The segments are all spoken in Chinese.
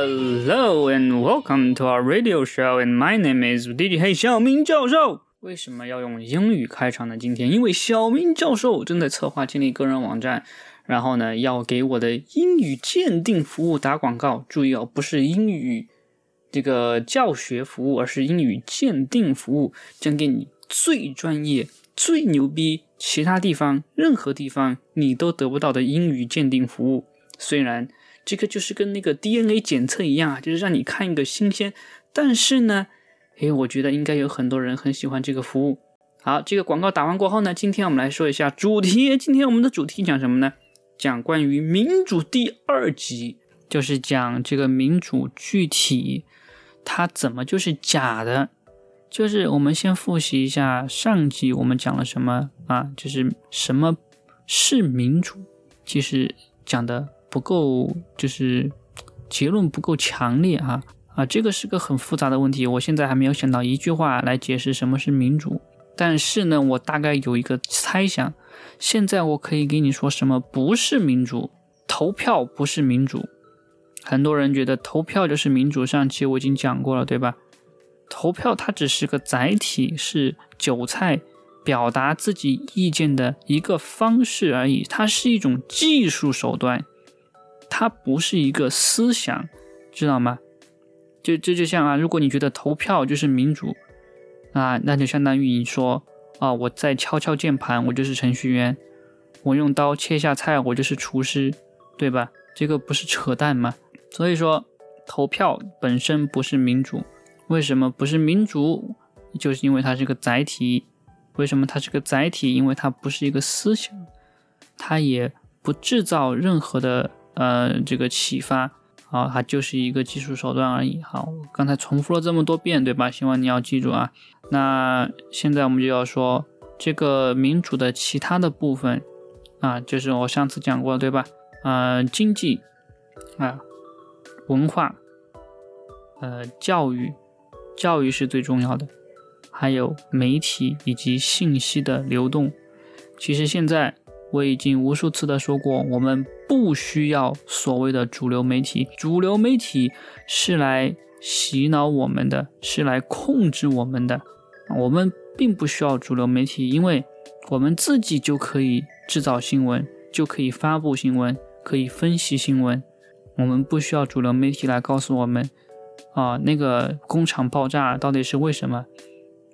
Hello and welcome to our radio show. And my name is DJ 黑小明教授。为什么要用英语开场呢？今天因为小明教授正在策划建立个人网站，然后呢要给我的英语鉴定服务打广告。注意哦，不是英语这个教学服务，而是英语鉴定服务，将给你最专业、最牛逼，其他地方任何地方你都得不到的英语鉴定服务。虽然。这个就是跟那个 DNA 检测一样啊，就是让你看一个新鲜。但是呢，诶，我觉得应该有很多人很喜欢这个服务。好，这个广告打完过后呢，今天我们来说一下主题。今天我们的主题讲什么呢？讲关于民主第二集，就是讲这个民主具体它怎么就是假的。就是我们先复习一下上集我们讲了什么啊？就是什么是民主？其实讲的。不够，就是结论不够强烈啊啊！这个是个很复杂的问题，我现在还没有想到一句话来解释什么是民主。但是呢，我大概有一个猜想。现在我可以给你说什么不是民主？投票不是民主。很多人觉得投票就是民主，上期我已经讲过了，对吧？投票它只是个载体，是韭菜表达自己意见的一个方式而已，它是一种技术手段。它不是一个思想，知道吗？就这就像啊，如果你觉得投票就是民主啊，那就相当于你说啊，我在敲敲键盘，我就是程序员；我用刀切下菜，我就是厨师，对吧？这个不是扯淡吗？所以说，投票本身不是民主。为什么不是民主？就是因为它是个载体。为什么它是个载体？因为它不是一个思想，它也不制造任何的。呃，这个启发，好，它就是一个技术手段而已。好，刚才重复了这么多遍，对吧？希望你要记住啊。那现在我们就要说这个民主的其他的部分啊，就是我上次讲过，对吧？呃，经济啊，文化，呃，教育，教育是最重要的，还有媒体以及信息的流动。其实现在。我已经无数次的说过，我们不需要所谓的主流媒体，主流媒体是来洗脑我们的，是来控制我们的。我们并不需要主流媒体，因为我们自己就可以制造新闻，就可以发布新闻，可以分析新闻。我们不需要主流媒体来告诉我们，啊，那个工厂爆炸到底是为什么？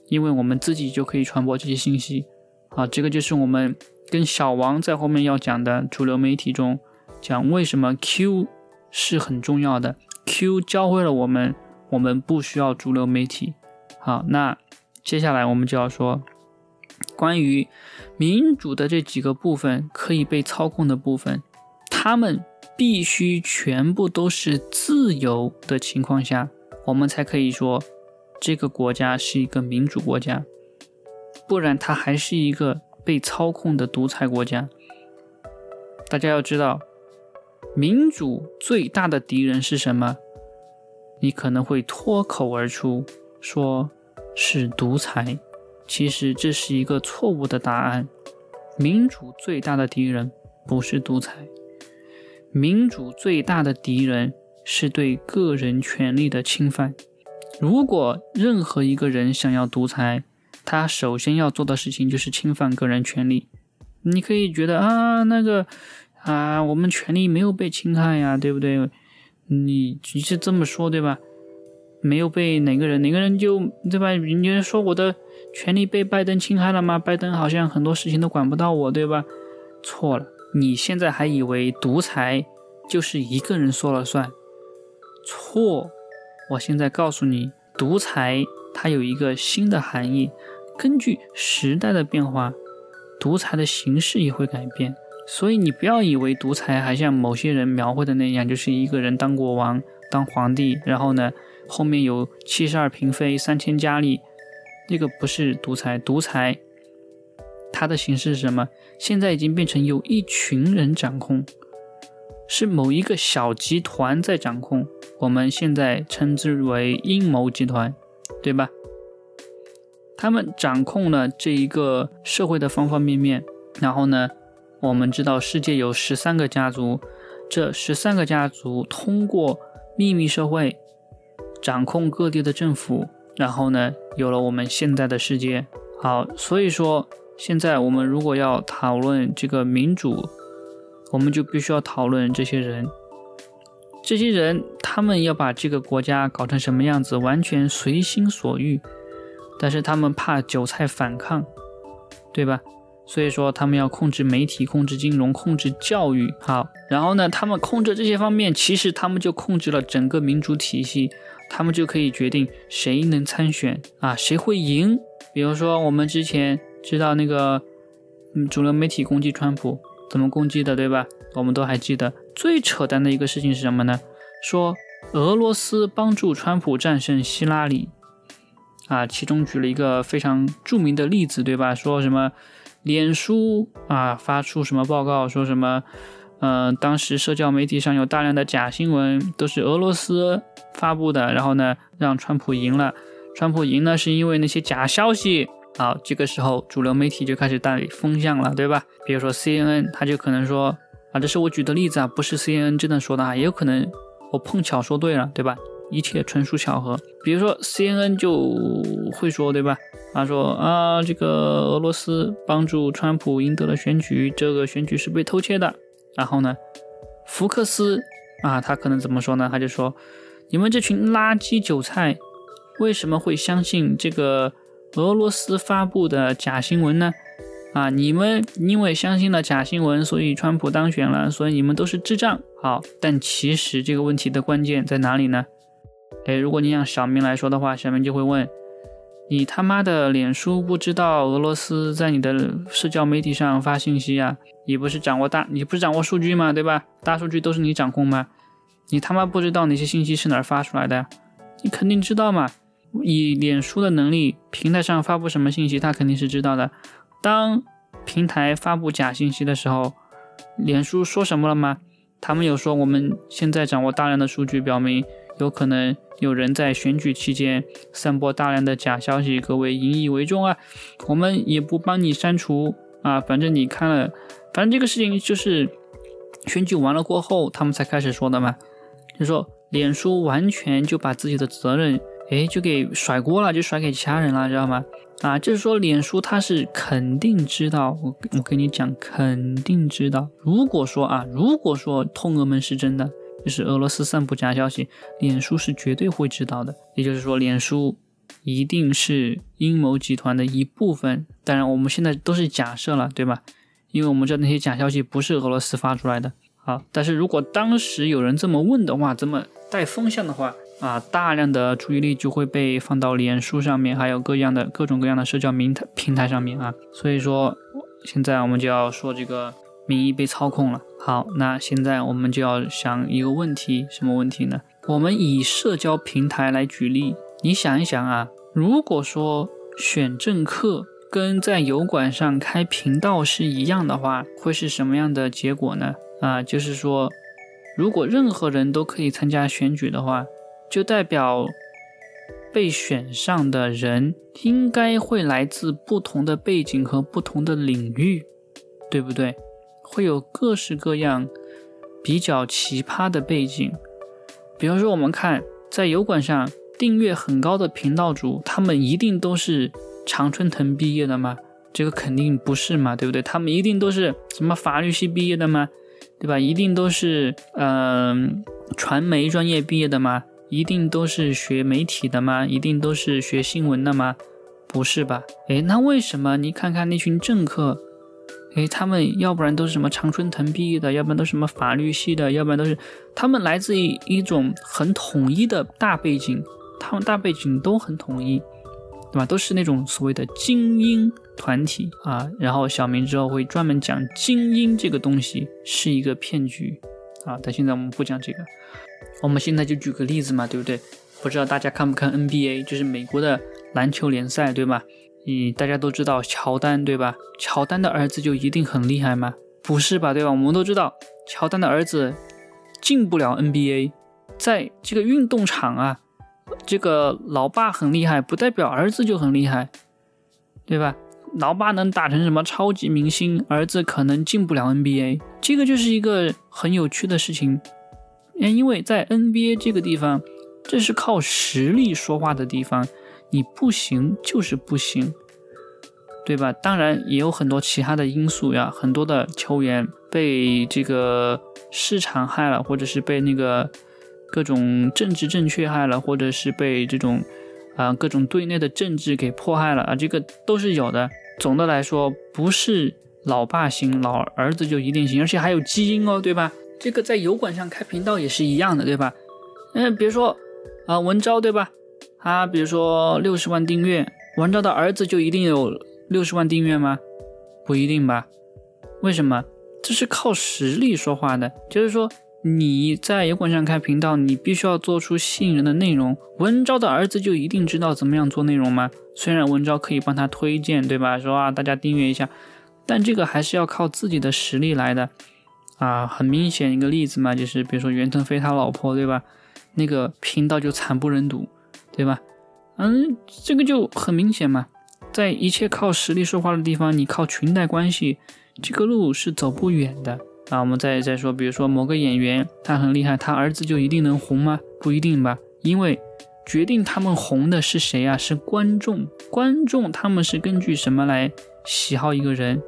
因为我们自己就可以传播这些信息。啊，这个就是我们。跟小王在后面要讲的主流媒体中讲为什么 Q 是很重要的，Q 教会了我们，我们不需要主流媒体。好，那接下来我们就要说关于民主的这几个部分可以被操控的部分，他们必须全部都是自由的情况下，我们才可以说这个国家是一个民主国家，不然它还是一个。被操控的独裁国家，大家要知道，民主最大的敌人是什么？你可能会脱口而出说是独裁，其实这是一个错误的答案。民主最大的敌人不是独裁，民主最大的敌人是对个人权利的侵犯。如果任何一个人想要独裁，他首先要做的事情就是侵犯个人权利。你可以觉得啊，那个啊，我们权利没有被侵害呀，对不对？你你是这么说对吧？没有被哪个人，哪个人就对吧？你就说我的权利被拜登侵害了吗？拜登好像很多事情都管不到我，对吧？错了，你现在还以为独裁就是一个人说了算？错，我现在告诉你，独裁它有一个新的含义。根据时代的变化，独裁的形式也会改变。所以你不要以为独裁还像某些人描绘的那样，就是一个人当国王、当皇帝，然后呢后面有七十二嫔妃、三千佳丽，那个不是独裁。独裁它的形式是什么？现在已经变成有一群人掌控，是某一个小集团在掌控。我们现在称之为阴谋集团，对吧？他们掌控了这一个社会的方方面面，然后呢，我们知道世界有十三个家族，这十三个家族通过秘密社会，掌控各地的政府，然后呢，有了我们现在的世界。好，所以说现在我们如果要讨论这个民主，我们就必须要讨论这些人。这些人他们要把这个国家搞成什么样子，完全随心所欲，但是他们怕韭菜反抗，对吧？所以说，他们要控制媒体、控制金融、控制教育。好，然后呢，他们控制这些方面，其实他们就控制了整个民主体系。他们就可以决定谁能参选啊，谁会赢。比如说，我们之前知道那个，嗯，主流媒体攻击川普，怎么攻击的，对吧？我们都还记得。最扯淡的一个事情是什么呢？说俄罗斯帮助川普战胜希拉里，啊，其中举了一个非常著名的例子，对吧？说什么？脸书啊，发出什么报告说什么？嗯，当时社交媒体上有大量的假新闻，都是俄罗斯发布的。然后呢，让川普赢了。川普赢呢，是因为那些假消息。好，这个时候主流媒体就开始带风向了，对吧？比如说 CNN，他就可能说啊，这是我举的例子啊，不是 CNN 真的说的啊，也有可能我碰巧说对了，对吧？一切纯属巧合。比如说 CNN 就会说，对吧？他说啊，这个俄罗斯帮助川普赢得了选举，这个选举是被偷窃的。然后呢，福克斯啊，他可能怎么说呢？他就说，你们这群垃圾韭菜，为什么会相信这个俄罗斯发布的假新闻呢？啊，你们因为相信了假新闻，所以川普当选了，所以你们都是智障。好，但其实这个问题的关键在哪里呢？哎，如果你让小明来说的话，小明就会问。你他妈的脸书不知道俄罗斯在你的社交媒体上发信息啊？你不是掌握大，你不是掌握数据吗？对吧？大数据都是你掌控吗？你他妈不知道哪些信息是哪儿发出来的？你肯定知道嘛？以脸书的能力，平台上发布什么信息，他肯定是知道的。当平台发布假信息的时候，脸书说什么了吗？他们有说我们现在掌握大量的数据，表明有可能。有人在选举期间散播大量的假消息，各位引以为重啊！我们也不帮你删除啊，反正你看了，反正这个事情就是选举完了过后，他们才开始说的嘛。就说脸书完全就把自己的责任，哎，就给甩锅了，就甩给其他人了，知道吗？啊，就是说脸书他是肯定知道，我我跟你讲，肯定知道。如果说啊，如果说通俄们是真的。就是俄罗斯散布假消息，脸书是绝对会知道的。也就是说，脸书一定是阴谋集团的一部分。当然，我们现在都是假设了，对吧？因为我们知道那些假消息不是俄罗斯发出来的。好，但是如果当时有人这么问的话，这么带风向的话，啊，大量的注意力就会被放到脸书上面，还有各样的各种各样的社交平台平台上面啊。所以说，现在我们就要说这个。民意被操控了。好，那现在我们就要想一个问题，什么问题呢？我们以社交平台来举例，你想一想啊，如果说选政客跟在油管上开频道是一样的话，会是什么样的结果呢？啊，就是说，如果任何人都可以参加选举的话，就代表被选上的人应该会来自不同的背景和不同的领域，对不对？会有各式各样比较奇葩的背景，比方说，我们看在油管上订阅很高的频道主，他们一定都是常春藤毕业的吗？这个肯定不是嘛，对不对？他们一定都是什么法律系毕业的吗？对吧？一定都是嗯传媒专业毕业的吗？一定都是学媒体的吗？一定都是学新闻的吗？不是吧？诶，那为什么你看看那群政客？诶，他们要不然都是什么常春藤毕业的，要不然都是什么法律系的，要不然都是他们来自于一种很统一的大背景，他们大背景都很统一，对吧？都是那种所谓的精英团体啊。然后小明之后会专门讲精英这个东西是一个骗局啊。但现在我们不讲这个，我们现在就举个例子嘛，对不对？不知道大家看不看 NBA，就是美国的篮球联赛，对吧？你大家都知道乔丹对吧？乔丹的儿子就一定很厉害吗？不是吧，对吧？我们都知道乔丹的儿子进不了 NBA，在这个运动场啊，这个老爸很厉害，不代表儿子就很厉害，对吧？老爸能打成什么超级明星，儿子可能进不了 NBA，这个就是一个很有趣的事情。因为在 NBA 这个地方，这是靠实力说话的地方，你不行就是不行，对吧？当然也有很多其他的因素呀，很多的球员被这个市场害了，或者是被那个各种政治正确害了，或者是被这种啊各种队内的政治给迫害了啊，这个都是有的。总的来说，不是老爸行，老儿子就一定行，而且还有基因哦，对吧？这个在油管上开频道也是一样的，对吧？嗯，比如说啊，文昭，对吧？他比如说六十万订阅，文昭的儿子就一定有六十万订阅吗？不一定吧？为什么？这是靠实力说话的，就是说你在油管上开频道，你必须要做出吸引人的内容。文昭的儿子就一定知道怎么样做内容吗？虽然文昭可以帮他推荐，对吧？说啊，大家订阅一下，但这个还是要靠自己的实力来的啊。很明显一个例子嘛，就是比如说袁腾飞他老婆，对吧？那个频道就惨不忍睹，对吧？嗯，这个就很明显嘛。在一切靠实力说话的地方，你靠裙带关系，这个路是走不远的啊。我们再再说，比如说某个演员他很厉害，他儿子就一定能红吗？不一定吧，因为。决定他们红的是谁啊？是观众。观众他们是根据什么来喜好一个人？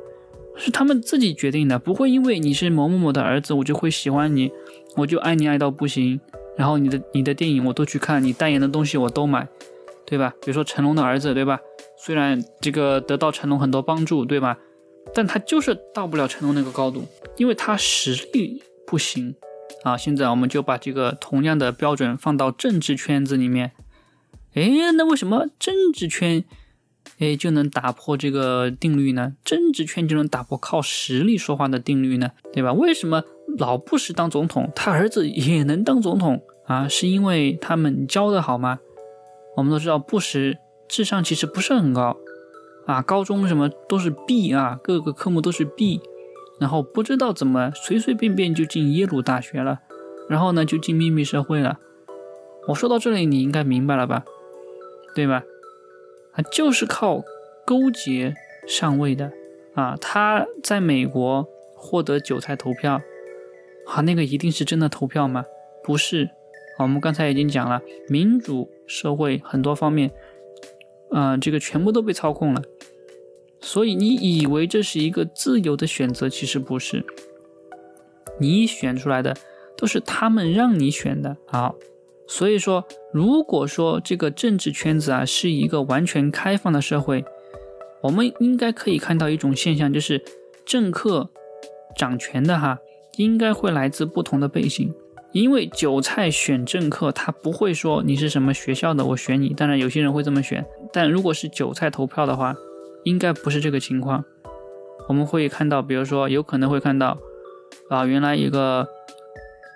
是他们自己决定的，不会因为你是某某某的儿子，我就会喜欢你，我就爱你爱到不行。然后你的你的电影我都去看，你代言的东西我都买，对吧？比如说成龙的儿子，对吧？虽然这个得到成龙很多帮助，对吧？但他就是到不了成龙那个高度，因为他实力不行。啊，现在我们就把这个同样的标准放到政治圈子里面。哎，那为什么政治圈，哎就能打破这个定律呢？政治圈就能打破靠实力说话的定律呢？对吧？为什么老布什当总统，他儿子也能当总统啊？是因为他们教的好吗？我们都知道布什智商其实不是很高啊，高中什么都是 B 啊，各个科目都是 B。然后不知道怎么随随便便就进耶鲁大学了，然后呢就进秘密社会了。我说到这里你应该明白了吧，对吧？啊，就是靠勾结上位的啊。他在美国获得韭菜投票，啊，那个一定是真的投票吗？不是。我们刚才已经讲了，民主社会很多方面，啊，这个全部都被操控了。所以你以为这是一个自由的选择，其实不是。你选出来的都是他们让你选的。好，所以说，如果说这个政治圈子啊是一个完全开放的社会，我们应该可以看到一种现象，就是政客掌权的哈，应该会来自不同的背景。因为韭菜选政客，他不会说你是什么学校的，我选你。当然，有些人会这么选，但如果是韭菜投票的话。应该不是这个情况，我们会看到，比如说，有可能会看到，啊，原来一个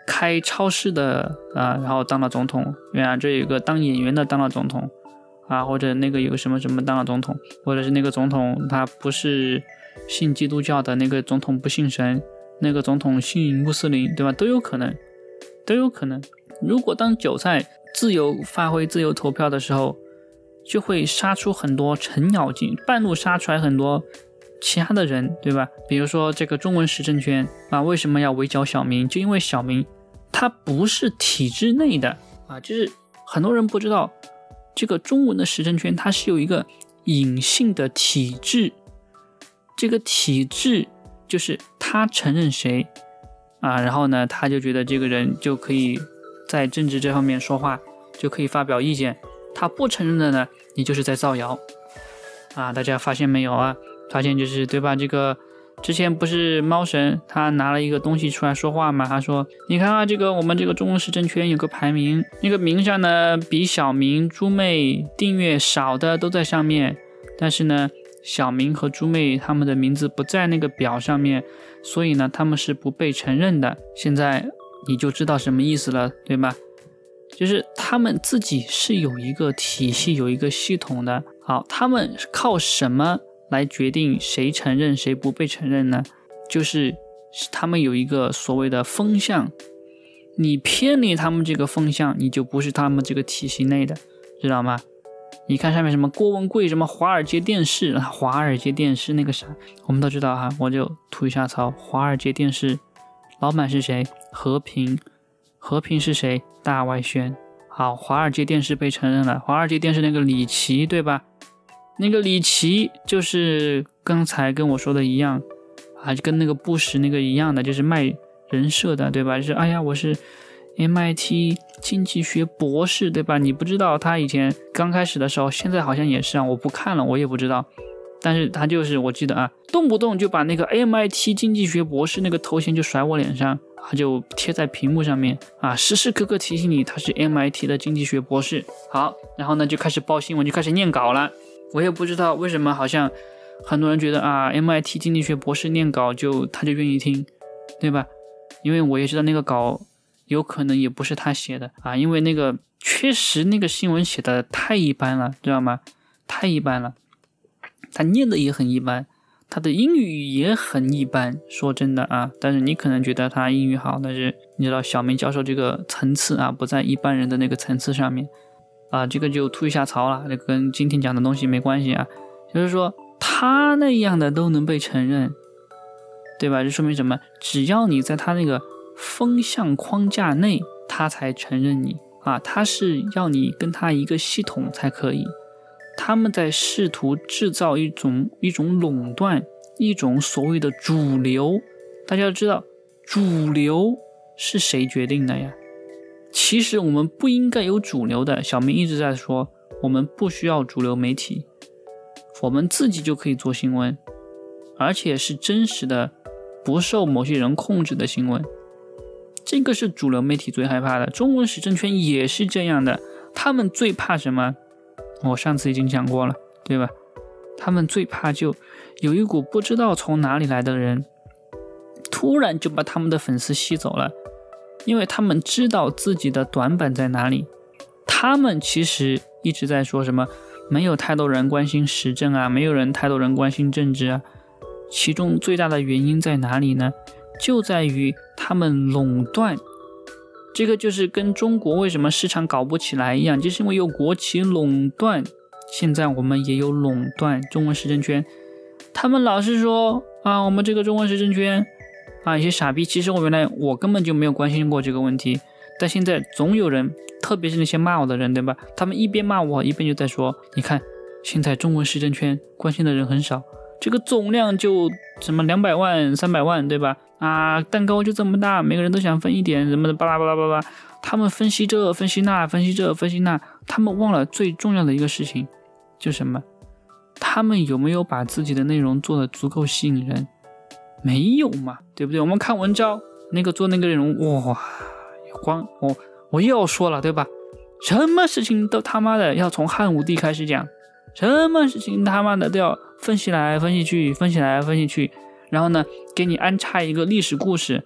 开超市的啊，然后当了总统；原来这有个当演员的当了总统，啊，或者那个有什么什么当了总统，或者是那个总统他不是信基督教的，那个总统不信神，那个总统信穆斯林，对吧？都有可能，都有可能。如果当韭菜自由发挥、自由投票的时候，就会杀出很多程咬金，半路杀出来很多其他的人，对吧？比如说这个中文时政圈啊，为什么要围剿小明？就因为小明他不是体制内的啊，就是很多人不知道这个中文的时政圈它是有一个隐性的体制，这个体制就是他承认谁啊，然后呢他就觉得这个人就可以在政治这方面说话，就可以发表意见。他不承认的呢，你就是在造谣啊！大家发现没有啊？发现就是对吧？这个之前不是猫神他拿了一个东西出来说话嘛？他说：“你看啊，这个我们这个中文时政圈有个排名，那个名上呢，比小明、猪妹订阅少的都在上面，但是呢，小明和猪妹他们的名字不在那个表上面，所以呢，他们是不被承认的。现在你就知道什么意思了，对吧？”就是他们自己是有一个体系、有一个系统的。好，他们靠什么来决定谁承认谁不被承认呢？就是他们有一个所谓的风向，你偏离他们这个风向，你就不是他们这个体系内的，知道吗？你看上面什么郭文贵，什么华尔街电视，华尔街电视那个啥，我们都知道哈，我就吐一下槽。华尔街电视老板是谁？和平。和平是谁？大外宣。好，华尔街电视被承认了。华尔街电视那个李琦，对吧？那个李琦就是刚才跟我说的一样啊，就跟那个布什那个一样的，就是卖人设的，对吧？就是哎呀，我是 MIT 经济学博士，对吧？你不知道他以前刚开始的时候，现在好像也是啊。我不看了，我也不知道。但是他就是我记得啊，动不动就把那个 MIT 经济学博士那个头衔就甩我脸上。他就贴在屏幕上面啊，时时刻刻提醒你他是 MIT 的经济学博士。好，然后呢就开始报新闻，就开始念稿了。我也不知道为什么，好像很多人觉得啊，MIT 经济学博士念稿就他就愿意听，对吧？因为我也知道那个稿有可能也不是他写的啊，因为那个确实那个新闻写的太一般了，知道吗？太一般了，他念的也很一般。他的英语也很一般，说真的啊，但是你可能觉得他英语好，但是你知道小明教授这个层次啊，不在一般人的那个层次上面啊，这个就吐一下槽了，那跟今天讲的东西没关系啊，就是说他那样的都能被承认，对吧？这说明什么？只要你在他那个风向框架内，他才承认你啊，他是要你跟他一个系统才可以。他们在试图制造一种一种垄断，一种所谓的主流。大家要知道，主流是谁决定的呀？其实我们不应该有主流的。小明一直在说，我们不需要主流媒体，我们自己就可以做新闻，而且是真实的，不受某些人控制的新闻。这个是主流媒体最害怕的。中文时政圈也是这样的，他们最怕什么？我上次已经讲过了，对吧？他们最怕就有一股不知道从哪里来的人，突然就把他们的粉丝吸走了，因为他们知道自己的短板在哪里。他们其实一直在说什么，没有太多人关心时政啊，没有人太多人关心政治啊。其中最大的原因在哪里呢？就在于他们垄断。这个就是跟中国为什么市场搞不起来一样，就是因为有国企垄断。现在我们也有垄断，中文时政圈，他们老是说啊，我们这个中文时政圈啊，一些傻逼。其实我原来我根本就没有关心过这个问题，但现在总有人，特别是那些骂我的人，对吧？他们一边骂我，一边就在说，你看现在中文时政圈关心的人很少，这个总量就什么两百万、三百万，对吧？啊，蛋糕就这么大，每个人都想分一点，什么的巴拉巴拉巴拉。他们分析这，分析那，分析这，分析那，他们忘了最重要的一个事情，就什么？他们有没有把自己的内容做的足够吸引人？没有嘛，对不对？我们看文章，那个做那个内容，哇，光我我又要说了，对吧？什么事情都他妈的要从汉武帝开始讲，什么事情他妈的都要分析来分析去，分析来分析去。然后呢，给你安插一个历史故事，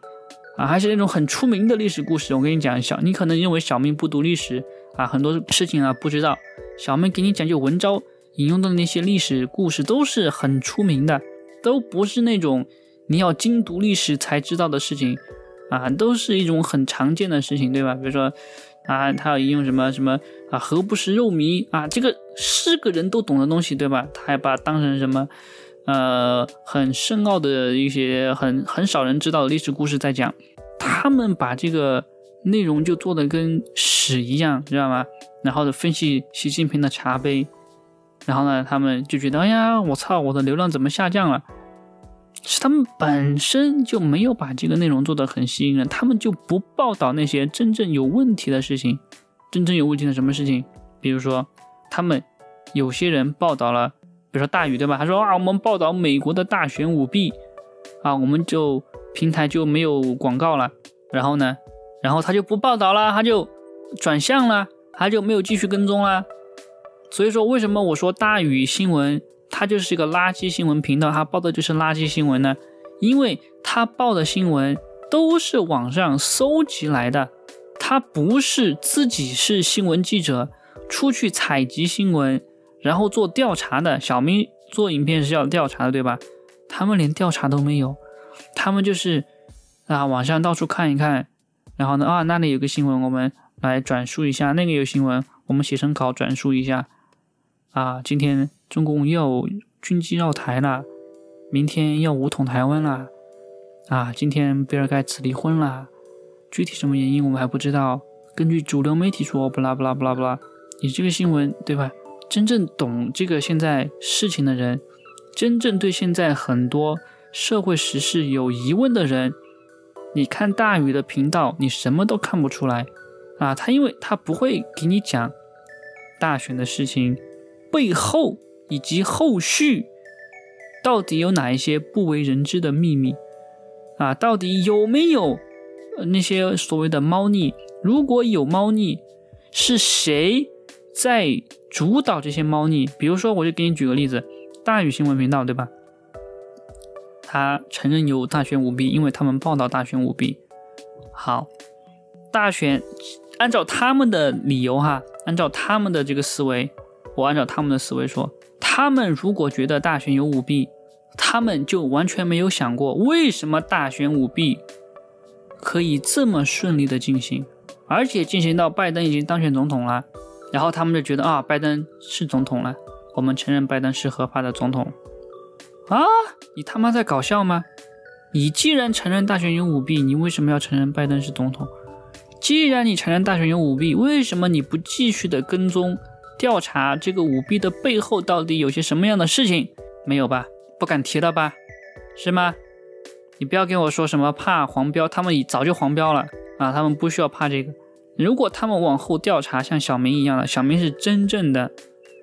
啊，还是那种很出名的历史故事。我跟你讲，小，你可能认为小明不读历史啊，很多事情啊不知道。小明给你讲，就文昭引用的那些历史故事都是很出名的，都不是那种你要精读历史才知道的事情，啊，都是一种很常见的事情，对吧？比如说，啊，他要引用什么什么啊，何不食肉糜啊，这个是个人都懂的东西，对吧？他还把当成什么？呃，很深奥的一些很很少人知道的历史故事在讲，他们把这个内容就做的跟屎一样，知道吗？然后分析习近平的茶杯，然后呢，他们就觉得，哎呀，我操，我的流量怎么下降了？是他们本身就没有把这个内容做得很吸引人，他们就不报道那些真正有问题的事情，真正有问题的什么事情？比如说，他们有些人报道了。比如说大宇对吧？他说啊，我们报道美国的大选舞弊，啊，我们就平台就没有广告了。然后呢，然后他就不报道了，他就转向了，他就没有继续跟踪了。所以说，为什么我说大宇新闻它就是一个垃圾新闻频道，它报的就是垃圾新闻呢？因为他报的新闻都是网上搜集来的，他不是自己是新闻记者出去采集新闻。然后做调查的小明做影片是要调查的，对吧？他们连调查都没有，他们就是啊，网上到处看一看，然后呢啊，那里有个新闻，我们来转述一下；那个有新闻，我们写成稿转述一下。啊，今天中共又军机绕台了，明天要武统台湾了。啊，今天比尔盖茨离婚了，具体什么原因我们还不知道。根据主流媒体说，不啦不啦不啦不啦，你这个新闻对吧？真正懂这个现在事情的人，真正对现在很多社会时事有疑问的人，你看大宇的频道，你什么都看不出来啊！他因为他不会给你讲大选的事情背后以及后续到底有哪一些不为人知的秘密啊？到底有没有那些所谓的猫腻？如果有猫腻，是谁在主导这些猫腻？比如说，我就给你举个例子，大宇新闻频道，对吧？他承认有大选舞弊，因为他们报道大选舞弊。好，大选，按照他们的理由哈，按照他们的这个思维，我按照他们的思维说，他们如果觉得大选有舞弊，他们就完全没有想过为什么大选舞弊可以这么顺利的进行。而且进行到拜登已经当选总统了，然后他们就觉得啊，拜登是总统了，我们承认拜登是合法的总统。啊，你他妈在搞笑吗？你既然承认大选有舞弊，你为什么要承认拜登是总统？既然你承认大选有舞弊，为什么你不继续的跟踪调查这个舞弊的背后到底有些什么样的事情？没有吧？不敢提了吧？是吗？你不要跟我说什么怕黄标，他们已早就黄标了。啊，他们不需要怕这个。如果他们往后调查，像小明一样的，小明是真正的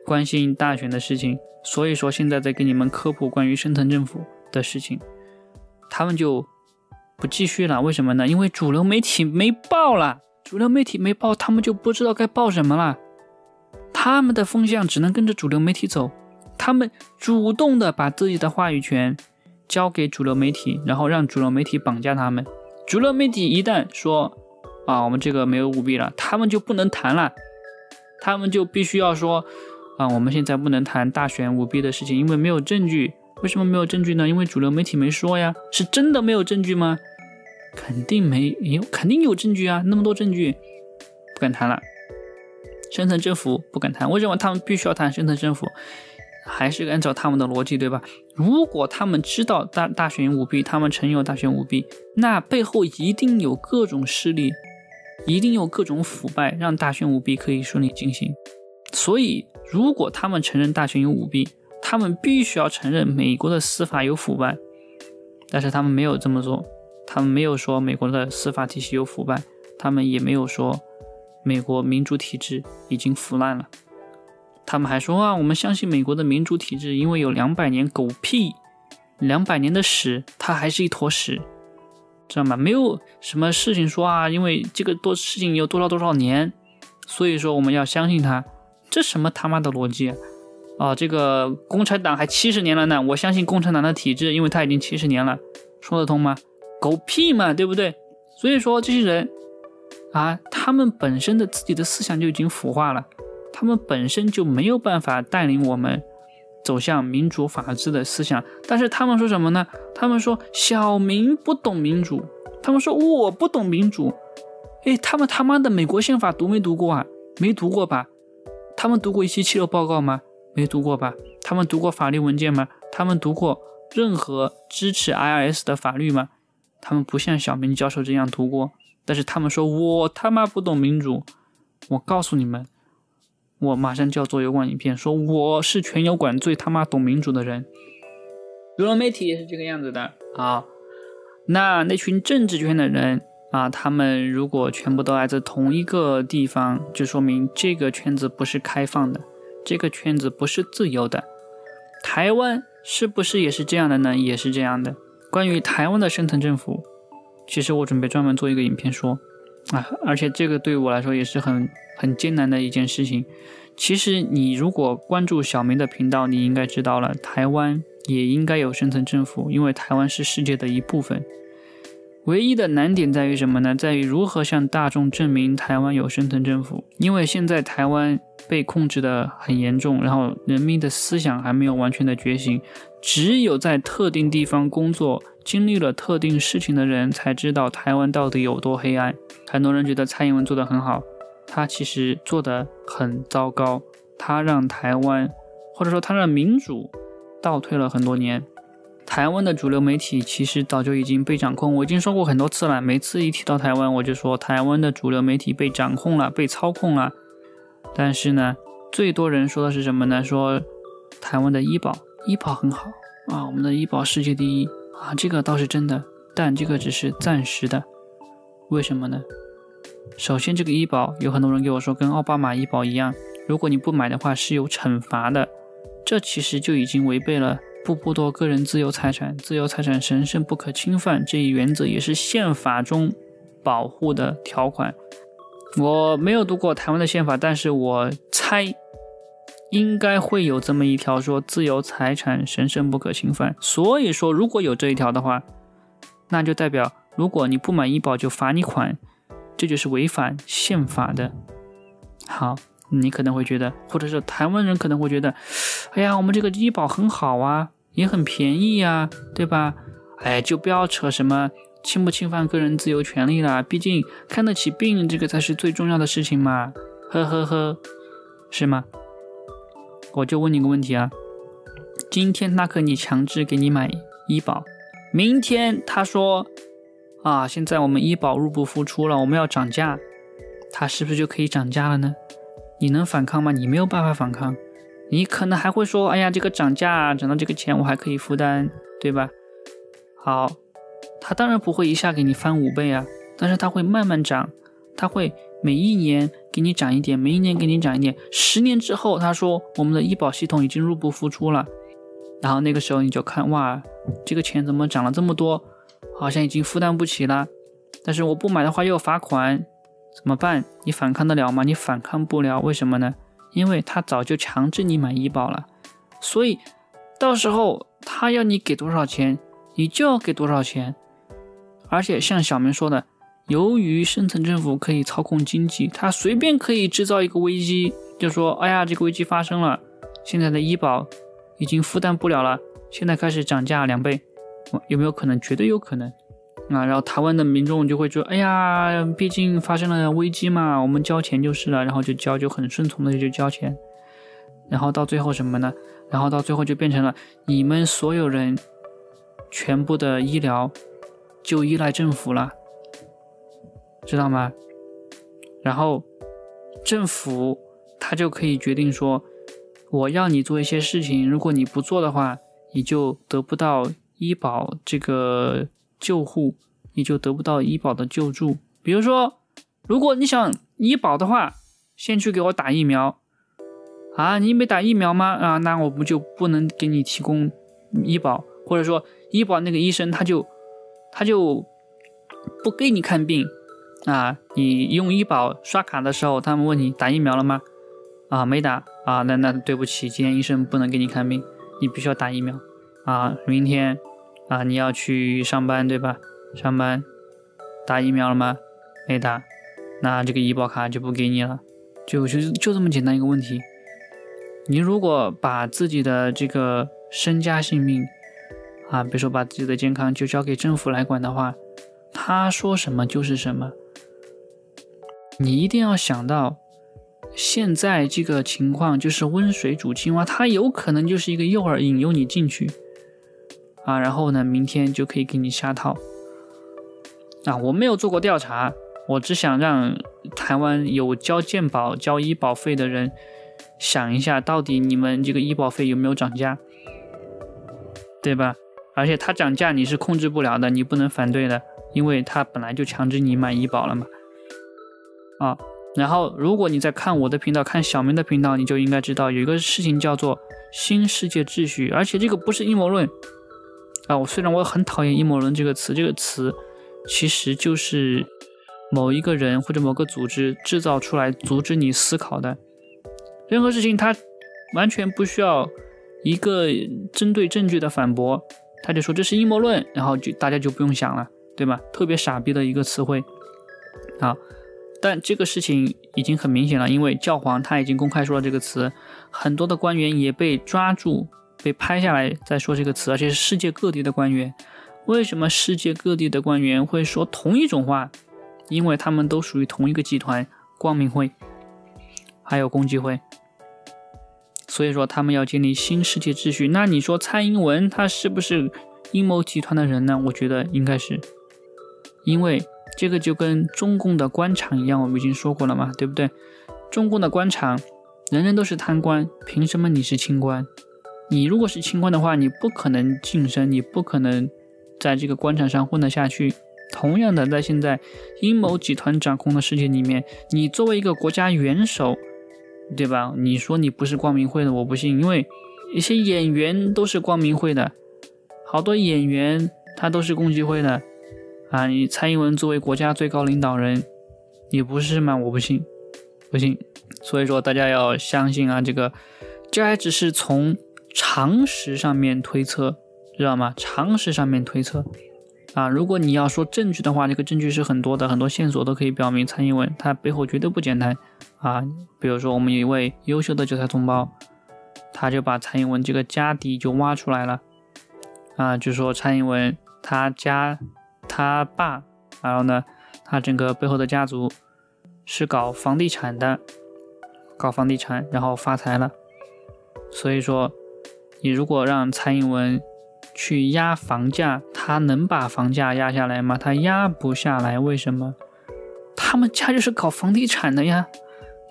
关心大选的事情，所以说现在在给你们科普关于深层政府的事情，他们就不继续了。为什么呢？因为主流媒体没报了，主流媒体没报，他们就不知道该报什么了。他们的风向只能跟着主流媒体走，他们主动的把自己的话语权交给主流媒体，然后让主流媒体绑架他们。主流媒体一旦说啊，我们这个没有舞弊了，他们就不能谈了，他们就必须要说啊，我们现在不能谈大选舞弊的事情，因为没有证据。为什么没有证据呢？因为主流媒体没说呀。是真的没有证据吗？肯定没有，肯定有证据啊，那么多证据，不敢谈了。深层政府不敢谈，为什么他们必须要谈深层政府？还是按照他们的逻辑，对吧？如果他们知道大大选舞弊，他们承认大选舞弊，那背后一定有各种势力，一定有各种腐败，让大选舞弊可以顺利进行。所以，如果他们承认大选有舞弊，他们必须要承认美国的司法有腐败。但是他们没有这么做，他们没有说美国的司法体系有腐败，他们也没有说美国民主体制已经腐烂了。他们还说啊，我们相信美国的民主体制，因为有两百年狗屁，两百年的屎，它还是一坨屎，知道吗？没有什么事情说啊，因为这个多事情有多少多少年，所以说我们要相信他，这什么他妈的逻辑啊？这个共产党还七十年了呢，我相信共产党的体制，因为他已经七十年了，说得通吗？狗屁嘛，对不对？所以说这些人啊，他们本身的自己的思想就已经腐化了。他们本身就没有办法带领我们走向民主法治的思想，但是他们说什么呢？他们说小民不懂民主，他们说我不懂民主。哎，他们他妈的美国宪法读没读过啊？没读过吧？他们读过一期七六报告吗？没读过吧？他们读过法律文件吗？他们读过任何支持 IRS 的法律吗？他们不像小明教授这样读过，但是他们说我他妈不懂民主。我告诉你们。我马上就要做有关影片，说我是全油管最他妈懂民主的人。主流媒体也是这个样子的啊。那那群政治圈的人啊，他们如果全部都来自同一个地方，就说明这个圈子不是开放的，这个圈子不是自由的。台湾是不是也是这样的呢？也是这样的。关于台湾的深层政府，其实我准备专门做一个影片说啊，而且这个对我来说也是很。很艰难的一件事情。其实，你如果关注小明的频道，你应该知道了，台湾也应该有深层政府，因为台湾是世界的一部分。唯一的难点在于什么呢？在于如何向大众证明台湾有深层政府。因为现在台湾被控制的很严重，然后人民的思想还没有完全的觉醒。只有在特定地方工作、经历了特定事情的人，才知道台湾到底有多黑暗。很多人觉得蔡英文做得很好。他其实做的很糟糕，他让台湾，或者说他让民主倒退了很多年。台湾的主流媒体其实早就已经被掌控，我已经说过很多次了。每次一提到台湾，我就说台湾的主流媒体被掌控了，被操控了。但是呢，最多人说的是什么呢？说台湾的医保，医保很好啊，我们的医保世界第一啊，这个倒是真的，但这个只是暂时的。为什么呢？首先，这个医保有很多人给我说，跟奥巴马医保一样，如果你不买的话是有惩罚的，这其实就已经违背了。不剥夺个人自由财产，自由财产神圣不可侵犯这一原则也是宪法中保护的条款。我没有读过台湾的宪法，但是我猜应该会有这么一条，说自由财产神圣不可侵犯。所以说，如果有这一条的话，那就代表如果你不买医保就罚你款，这就是违反宪法的。好。你可能会觉得，或者是台湾人可能会觉得，哎呀，我们这个医保很好啊，也很便宜呀，对吧？哎，就不要扯什么侵不侵犯个人自由权利了，毕竟看得起病这个才是最重要的事情嘛，呵呵呵，是吗？我就问你个问题啊，今天他可以强制给你买医保，明天他说啊，现在我们医保入不敷出了，我们要涨价，他是不是就可以涨价了呢？你能反抗吗？你没有办法反抗，你可能还会说：“哎呀，这个涨价涨到这个钱，我还可以负担，对吧？”好，他当然不会一下给你翻五倍啊，但是他会慢慢涨，他会每一年给你涨一点，每一年给你涨一点。十年之后，他说我们的医保系统已经入不敷出了，然后那个时候你就看哇，这个钱怎么涨了这么多？好像已经负担不起了，但是我不买的话又要罚款。怎么办？你反抗得了吗？你反抗不了，为什么呢？因为他早就强制你买医保了，所以到时候他要你给多少钱，你就要给多少钱。而且像小明说的，由于深层政府可以操控经济，他随便可以制造一个危机，就说：“哎呀，这个危机发生了，现在的医保已经负担不了了，现在开始涨价两倍。”有没有可能？绝对有可能。啊，然后台湾的民众就会说：“哎呀，毕竟发生了危机嘛，我们交钱就是了。”然后就交，就很顺从的就交钱。然后到最后什么呢？然后到最后就变成了你们所有人全部的医疗就依赖政府了，知道吗？然后政府他就可以决定说：“我要你做一些事情，如果你不做的话，你就得不到医保这个。”救护，你就得不到医保的救助。比如说，如果你想医保的话，先去给我打疫苗啊！你没打疫苗吗？啊，那我不就不能给你提供医保？或者说，医保那个医生他就他就不给你看病啊？你用医保刷卡的时候，他们问你打疫苗了吗？啊，没打啊，那那对不起，今天医生不能给你看病，你必须要打疫苗啊！明天。啊，你要去上班对吧？上班打疫苗了吗？没打，那这个医保卡就不给你了。就就就这么简单一个问题。你如果把自己的这个身家性命啊，比如说把自己的健康就交给政府来管的话，他说什么就是什么。你一定要想到，现在这个情况就是温水煮青蛙，它有可能就是一个诱饵，引诱你进去。啊，然后呢，明天就可以给你下套。啊，我没有做过调查，我只想让台湾有交健保、交医保费的人想一下，到底你们这个医保费有没有涨价，对吧？而且它涨价你是控制不了的，你不能反对的，因为它本来就强制你买医保了嘛。啊，然后如果你在看我的频道、看小明的频道，你就应该知道有一个事情叫做新世界秩序，而且这个不是阴谋论。啊，我虽然我很讨厌阴谋论这个词，这个词其实就是某一个人或者某个组织制造出来阻止你思考的。任何事情它完全不需要一个针对证据的反驳，他就说这是阴谋论，然后就大家就不用想了，对吧？特别傻逼的一个词汇。好，但这个事情已经很明显了，因为教皇他已经公开说了这个词，很多的官员也被抓住。被拍下来再说这个词，而且是世界各地的官员。为什么世界各地的官员会说同一种话？因为他们都属于同一个集团——光明会，还有共济会。所以说他们要建立新世界秩序。那你说蔡英文他是不是阴谋集团的人呢？我觉得应该是，因为这个就跟中共的官场一样，我们已经说过了嘛，对不对？中共的官场，人人都是贪官，凭什么你是清官？你如果是清官的话，你不可能晋升，你不可能在这个官场上混得下去。同样的，在现在阴谋集团掌控的世界里面，你作为一个国家元首，对吧？你说你不是光明会的，我不信，因为一些演员都是光明会的，好多演员他都是共济会的啊！你蔡英文作为国家最高领导人，你不是吗？我不信，不信。所以说，大家要相信啊，这个这还只是从常识上面推测，知道吗？常识上面推测。啊，如果你要说证据的话，这个证据是很多的，很多线索都可以表明蔡英文他背后绝对不简单啊。比如说，我们有一位优秀的韭菜同胞，他就把蔡英文这个家底就挖出来了啊，就说蔡英文他家他爸，然后呢，他整个背后的家族是搞房地产的，搞房地产然后发财了。所以说，你如果让蔡英文。去压房价，他能把房价压下来吗？他压不下来，为什么？他们家就是搞房地产的呀，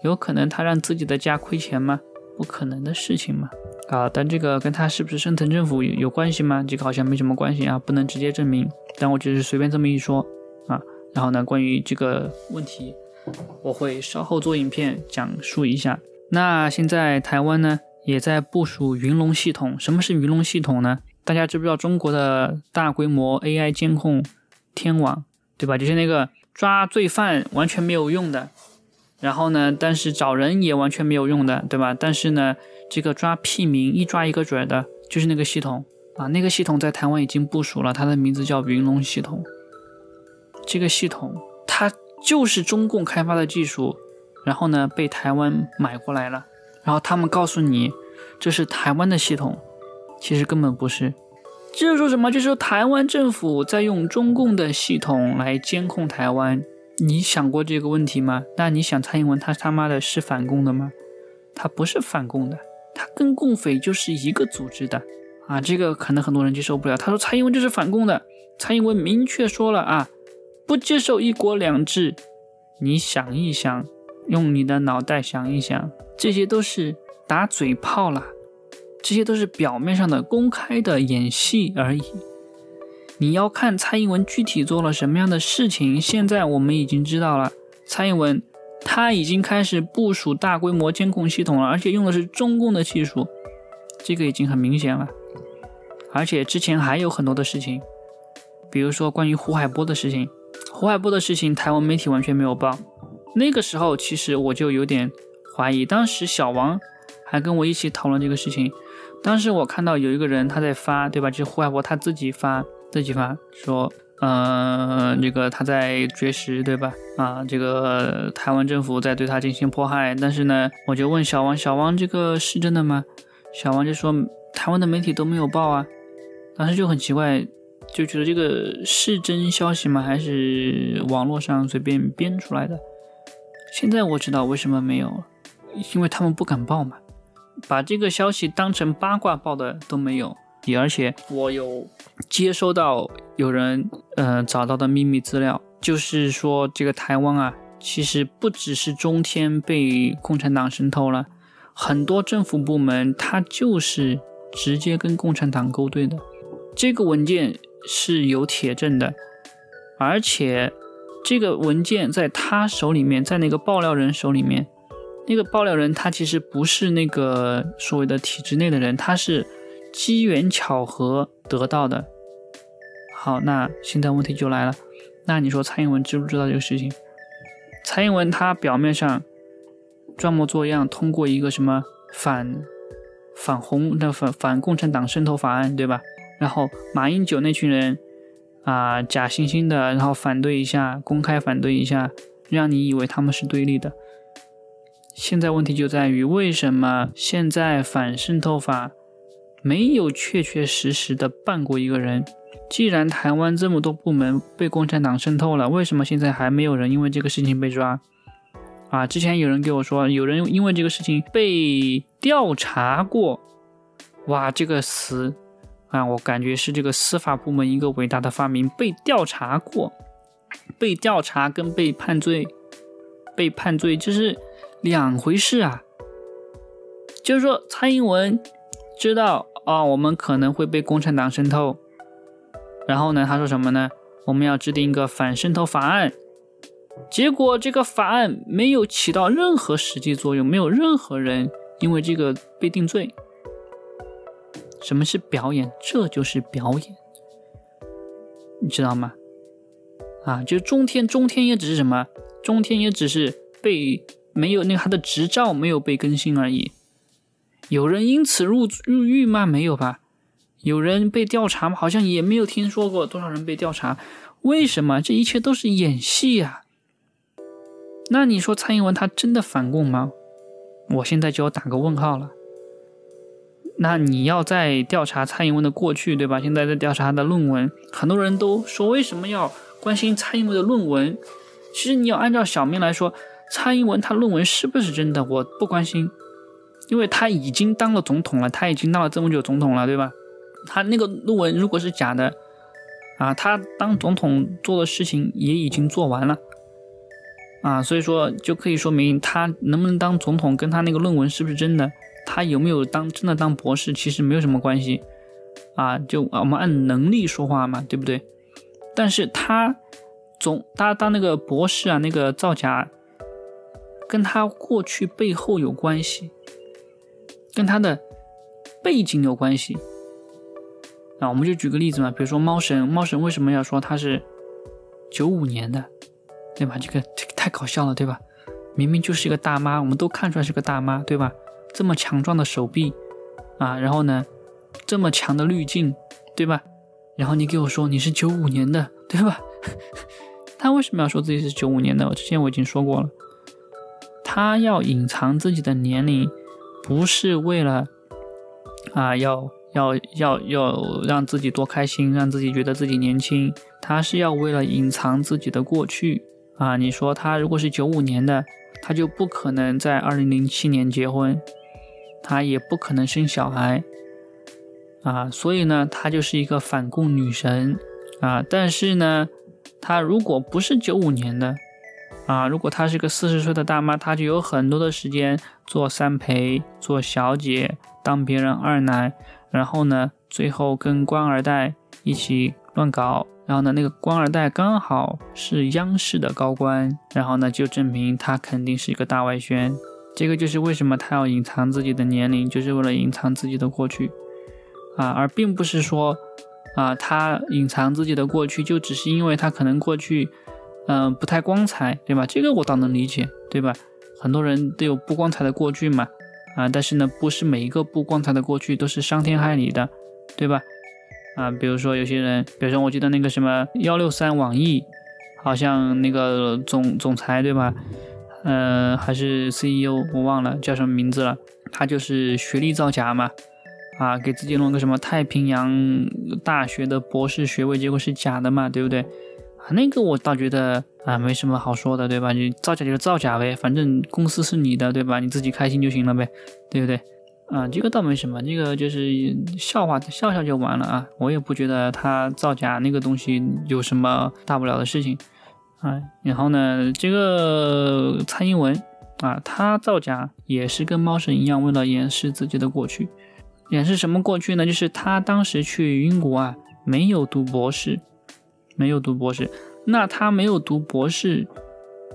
有可能他让自己的家亏钱吗？不可能的事情嘛。啊，但这个跟他是不是深层政府有有关系吗？这个好像没什么关系啊，不能直接证明。但我只是随便这么一说啊。然后呢，关于这个问题，我会稍后做影片讲述一下。那现在台湾呢，也在部署云龙系统。什么是云龙系统呢？大家知不知道中国的大规模 AI 监控天网，对吧？就是那个抓罪犯完全没有用的，然后呢，但是找人也完全没有用的，对吧？但是呢，这个抓屁民一抓一个准的，就是那个系统啊。那个系统在台湾已经部署了，它的名字叫云龙系统。这个系统它就是中共开发的技术，然后呢被台湾买过来了，然后他们告诉你这是台湾的系统。其实根本不是，就是说什么？就是台湾政府在用中共的系统来监控台湾。你想过这个问题吗？那你想蔡英文他他妈的是反共的吗？他不是反共的，他跟共匪就是一个组织的啊！这个可能很多人接受不了。他说蔡英文就是反共的，蔡英文明确说了啊，不接受一国两制。你想一想，用你的脑袋想一想，这些都是打嘴炮了。这些都是表面上的公开的演戏而已。你要看蔡英文具体做了什么样的事情。现在我们已经知道了，蔡英文他已经开始部署大规模监控系统了，而且用的是中共的技术，这个已经很明显了。而且之前还有很多的事情，比如说关于胡海波的事情，胡海波的事情台湾媒体完全没有报。那个时候其实我就有点怀疑，当时小王还跟我一起讨论这个事情。当时我看到有一个人他在发，对吧？就是胡海波他自己发，自己发说，嗯，这个他在绝食，对吧？啊，这个台湾政府在对他进行迫害。但是呢，我就问小王，小王这个是真的吗？小王就说台湾的媒体都没有报啊。当时就很奇怪，就觉得这个是真消息吗？还是网络上随便编出来的？现在我知道为什么没有了，因为他们不敢报嘛。把这个消息当成八卦报的都没有，也而且我有接收到有人呃找到的秘密资料，就是说这个台湾啊，其实不只是中天被共产党渗透了，很多政府部门它就是直接跟共产党勾兑的。这个文件是有铁证的，而且这个文件在他手里面，在那个爆料人手里面。那个爆料人他其实不是那个所谓的体制内的人，他是机缘巧合得到的。好，那现在问题就来了，那你说蔡英文知不知道这个事情？蔡英文他表面上装模作样，通过一个什么反反红的反反共产党渗透法案，对吧？然后马英九那群人啊假惺惺的，然后反对一下，公开反对一下，让你以为他们是对立的。现在问题就在于，为什么现在反渗透法没有确确实实的办过一个人？既然台湾这么多部门被共产党渗透了，为什么现在还没有人因为这个事情被抓？啊，之前有人给我说，有人因为这个事情被调查过。哇，这个词啊，我感觉是这个司法部门一个伟大的发明，被调查过，被调查跟被判罪，被判罪这是两回事啊。就是说，蔡英文知道啊，我们可能会被共产党渗透，然后呢，他说什么呢？我们要制定一个反渗透法案。结果这个法案没有起到任何实际作用，没有任何人因为这个被定罪。什么是表演？这就是表演，你知道吗？啊，就中天，中天也只是什么？中天也只是被没有那个他的执照没有被更新而已。有人因此入入狱吗？没有吧。有人被调查吗？好像也没有听说过多少人被调查。为什么？这一切都是演戏呀。那你说蔡英文他真的反共吗？我现在就要打个问号了。那你要在调查蔡英文的过去，对吧？现在在调查他的论文，很多人都说为什么要关心蔡英文的论文？其实你要按照小明来说，蔡英文他论文是不是真的？我不关心，因为他已经当了总统了，他已经当了这么久总统了，对吧？他那个论文如果是假的，啊，他当总统做的事情也已经做完了，啊，所以说就可以说明他能不能当总统跟他那个论文是不是真的。他有没有当真的当博士，其实没有什么关系，啊，就我们按能力说话嘛，对不对？但是他总他当那个博士啊，那个造假，跟他过去背后有关系，跟他的背景有关系。啊，我们就举个例子嘛，比如说猫神，猫神为什么要说他是九五年的，对吧？这个这个太搞笑了，对吧？明明就是一个大妈，我们都看出来是个大妈，对吧？这么强壮的手臂，啊，然后呢，这么强的滤镜，对吧？然后你给我说你是九五年的，对吧？他为什么要说自己是九五年的？我之前我已经说过了，他要隐藏自己的年龄，不是为了啊，要要要要让自己多开心，让自己觉得自己年轻，他是要为了隐藏自己的过去啊。你说他如果是九五年的，他就不可能在二零零七年结婚。她也不可能生小孩啊，所以呢，她就是一个反共女神啊。但是呢，她如果不是九五年的啊，如果她是个四十岁的大妈，她就有很多的时间做三陪、做小姐、当别人二奶，然后呢，最后跟官二代一起乱搞，然后呢，那个官二代刚好是央视的高官，然后呢，就证明他肯定是一个大外宣。这个就是为什么他要隐藏自己的年龄，就是为了隐藏自己的过去，啊，而并不是说，啊，他隐藏自己的过去就只是因为他可能过去，嗯，不太光彩，对吧？这个我倒能理解，对吧？很多人都有不光彩的过去嘛，啊，但是呢，不是每一个不光彩的过去都是伤天害理的，对吧？啊，比如说有些人，比如说我记得那个什么幺六三网易，好像那个总总裁，对吧？呃，还是 CEO，我忘了叫什么名字了。他就是学历造假嘛，啊，给自己弄个什么太平洋大学的博士学位，结果是假的嘛，对不对？啊，那个我倒觉得啊，没什么好说的，对吧？你造假就是造假呗，反正公司是你的，对吧？你自己开心就行了呗，对不对？啊，这个倒没什么，这个就是笑话，笑笑就完了啊。我也不觉得他造假那个东西有什么大不了的事情。啊，然后呢，这个蔡英文啊，他造假也是跟猫神一样，为了掩饰自己的过去。掩饰什么过去呢？就是他当时去英国啊，没有读博士，没有读博士。那他没有读博士，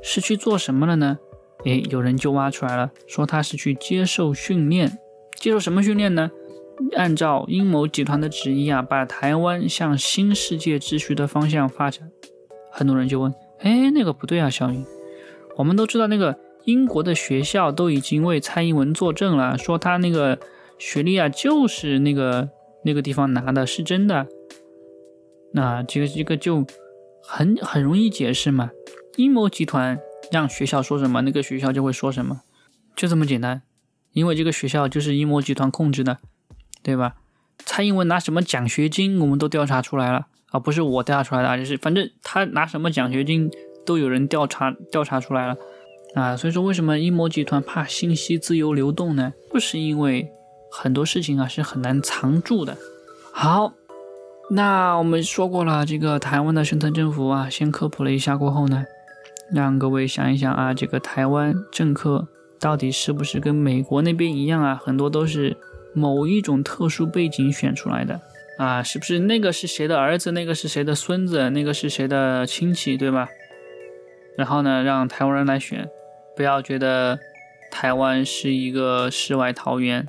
是去做什么了呢？诶，有人就挖出来了，说他是去接受训练。接受什么训练呢？按照阴谋集团的旨意啊，把台湾向新世界秩序的方向发展。很多人就问。哎，那个不对啊，小云。我们都知道，那个英国的学校都已经为蔡英文作证了，说他那个学历啊，就是那个那个地方拿的，是真的。那这个这个就很很容易解释嘛。阴谋集团让学校说什么，那个学校就会说什么，就这么简单。因为这个学校就是阴谋集团控制的，对吧？蔡英文拿什么奖学金，我们都调查出来了。啊，不是我调查出来的，就是反正他拿什么奖学金都有人调查调查出来了啊，所以说为什么阴谋集团怕信息自由流动呢？就是因为很多事情啊是很难藏住的好，那我们说过了，这个台湾的深层政府啊，先科普了一下过后呢，让各位想一想啊，这个台湾政客到底是不是跟美国那边一样啊？很多都是某一种特殊背景选出来的啊，是不是那个是谁的儿子，那个是谁的孙子，那个是谁的亲戚，对吧？然后呢，让台湾人来选，不要觉得台湾是一个世外桃源。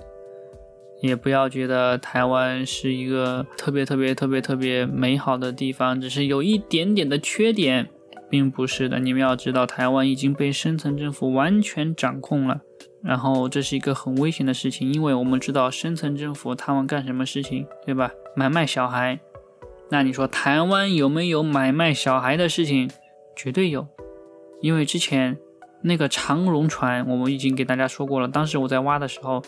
也不要觉得台湾是一个特别特别特别特别美好的地方，只是有一点点的缺点，并不是的。你们要知道，台湾已经被深层政府完全掌控了，然后这是一个很危险的事情，因为我们知道深层政府他们干什么事情，对吧？买卖小孩。那你说台湾有没有买卖小孩的事情？绝对有，因为之前那个长荣船，我们已经给大家说过了，当时我在挖的时候。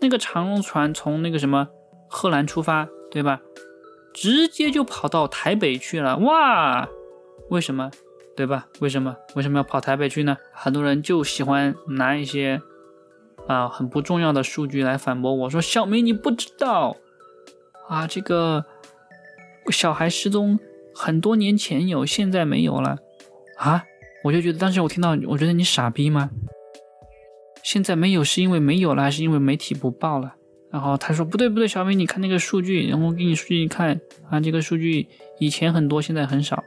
那个长龙船从那个什么荷兰出发，对吧？直接就跑到台北去了，哇！为什么？对吧？为什么？为什么要跑台北去呢？很多人就喜欢拿一些啊很不重要的数据来反驳我说：“小明你不知道啊，这个小孩失踪很多年前有，现在没有了啊！”我就觉得当时我听到，我觉得你傻逼吗？现在没有是因为没有了，还是因为媒体不报了？然后他说不对不对，小明你看那个数据，我给你数据一看啊，这个数据以前很多，现在很少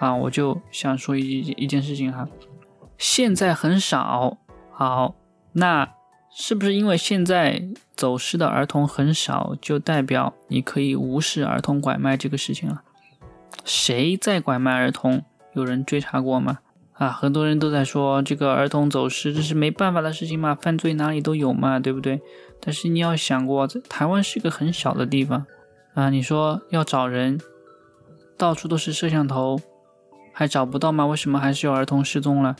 啊。我就想说一一件事情哈，现在很少，好，那是不是因为现在走失的儿童很少，就代表你可以无视儿童拐卖这个事情了？谁在拐卖儿童？有人追查过吗？啊，很多人都在说这个儿童走失，这是没办法的事情嘛，犯罪哪里都有嘛，对不对？但是你要想过，在台湾是一个很小的地方啊，你说要找人，到处都是摄像头，还找不到吗？为什么还是有儿童失踪了？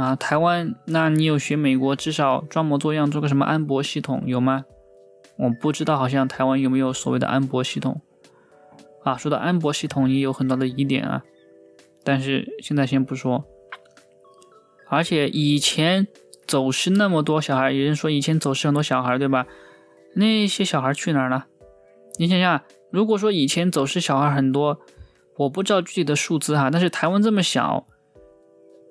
啊，台湾，那你有学美国，至少装模作样做个什么安博系统有吗？我不知道，好像台湾有没有所谓的安博系统？啊，说到安博系统也有很多的疑点啊，但是现在先不说。而且以前走失那么多小孩，有人说以前走失很多小孩，对吧？那些小孩去哪儿了？你想想，如果说以前走失小孩很多，我不知道具体的数字哈，但是台湾这么小，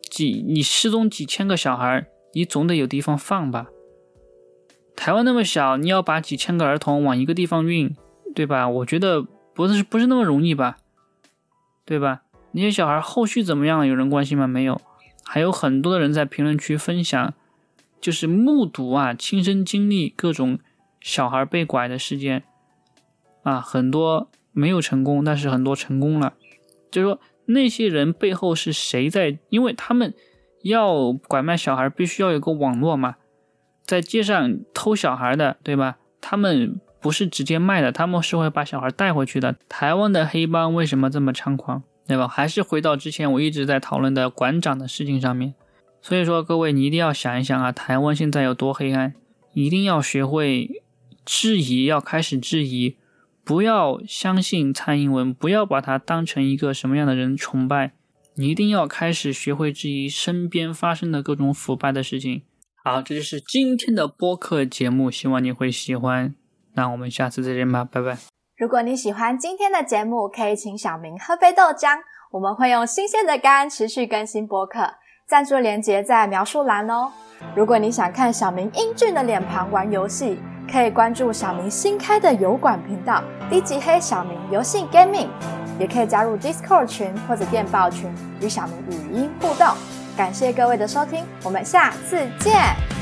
几你失踪几千个小孩，你总得有地方放吧？台湾那么小，你要把几千个儿童往一个地方运，对吧？我觉得不是不是那么容易吧？对吧？那些小孩后续怎么样？有人关心吗？没有。还有很多的人在评论区分享，就是目睹啊，亲身经历各种小孩被拐的事件啊，很多没有成功，但是很多成功了。就是说那些人背后是谁在？因为他们要拐卖小孩，必须要有个网络嘛，在街上偷小孩的，对吧？他们不是直接卖的，他们是会把小孩带回去的。台湾的黑帮为什么这么猖狂？对吧？还是回到之前我一直在讨论的馆长的事情上面。所以说，各位你一定要想一想啊，台湾现在有多黑暗，一定要学会质疑，要开始质疑，不要相信蔡英文，不要把他当成一个什么样的人崇拜。你一定要开始学会质疑身边发生的各种腐败的事情。好，这就是今天的播客节目，希望你会喜欢。那我们下次再见吧，拜拜。如果你喜欢今天的节目，可以请小明喝杯豆浆，我们会用新鲜的肝持续更新播客，赞助链接在描述栏哦。如果你想看小明英俊的脸庞玩游戏，可以关注小明新开的油管频道低级黑小明游戏 Gaming，也可以加入 Discord 群或者电报群与小明语音互动。感谢各位的收听，我们下次见。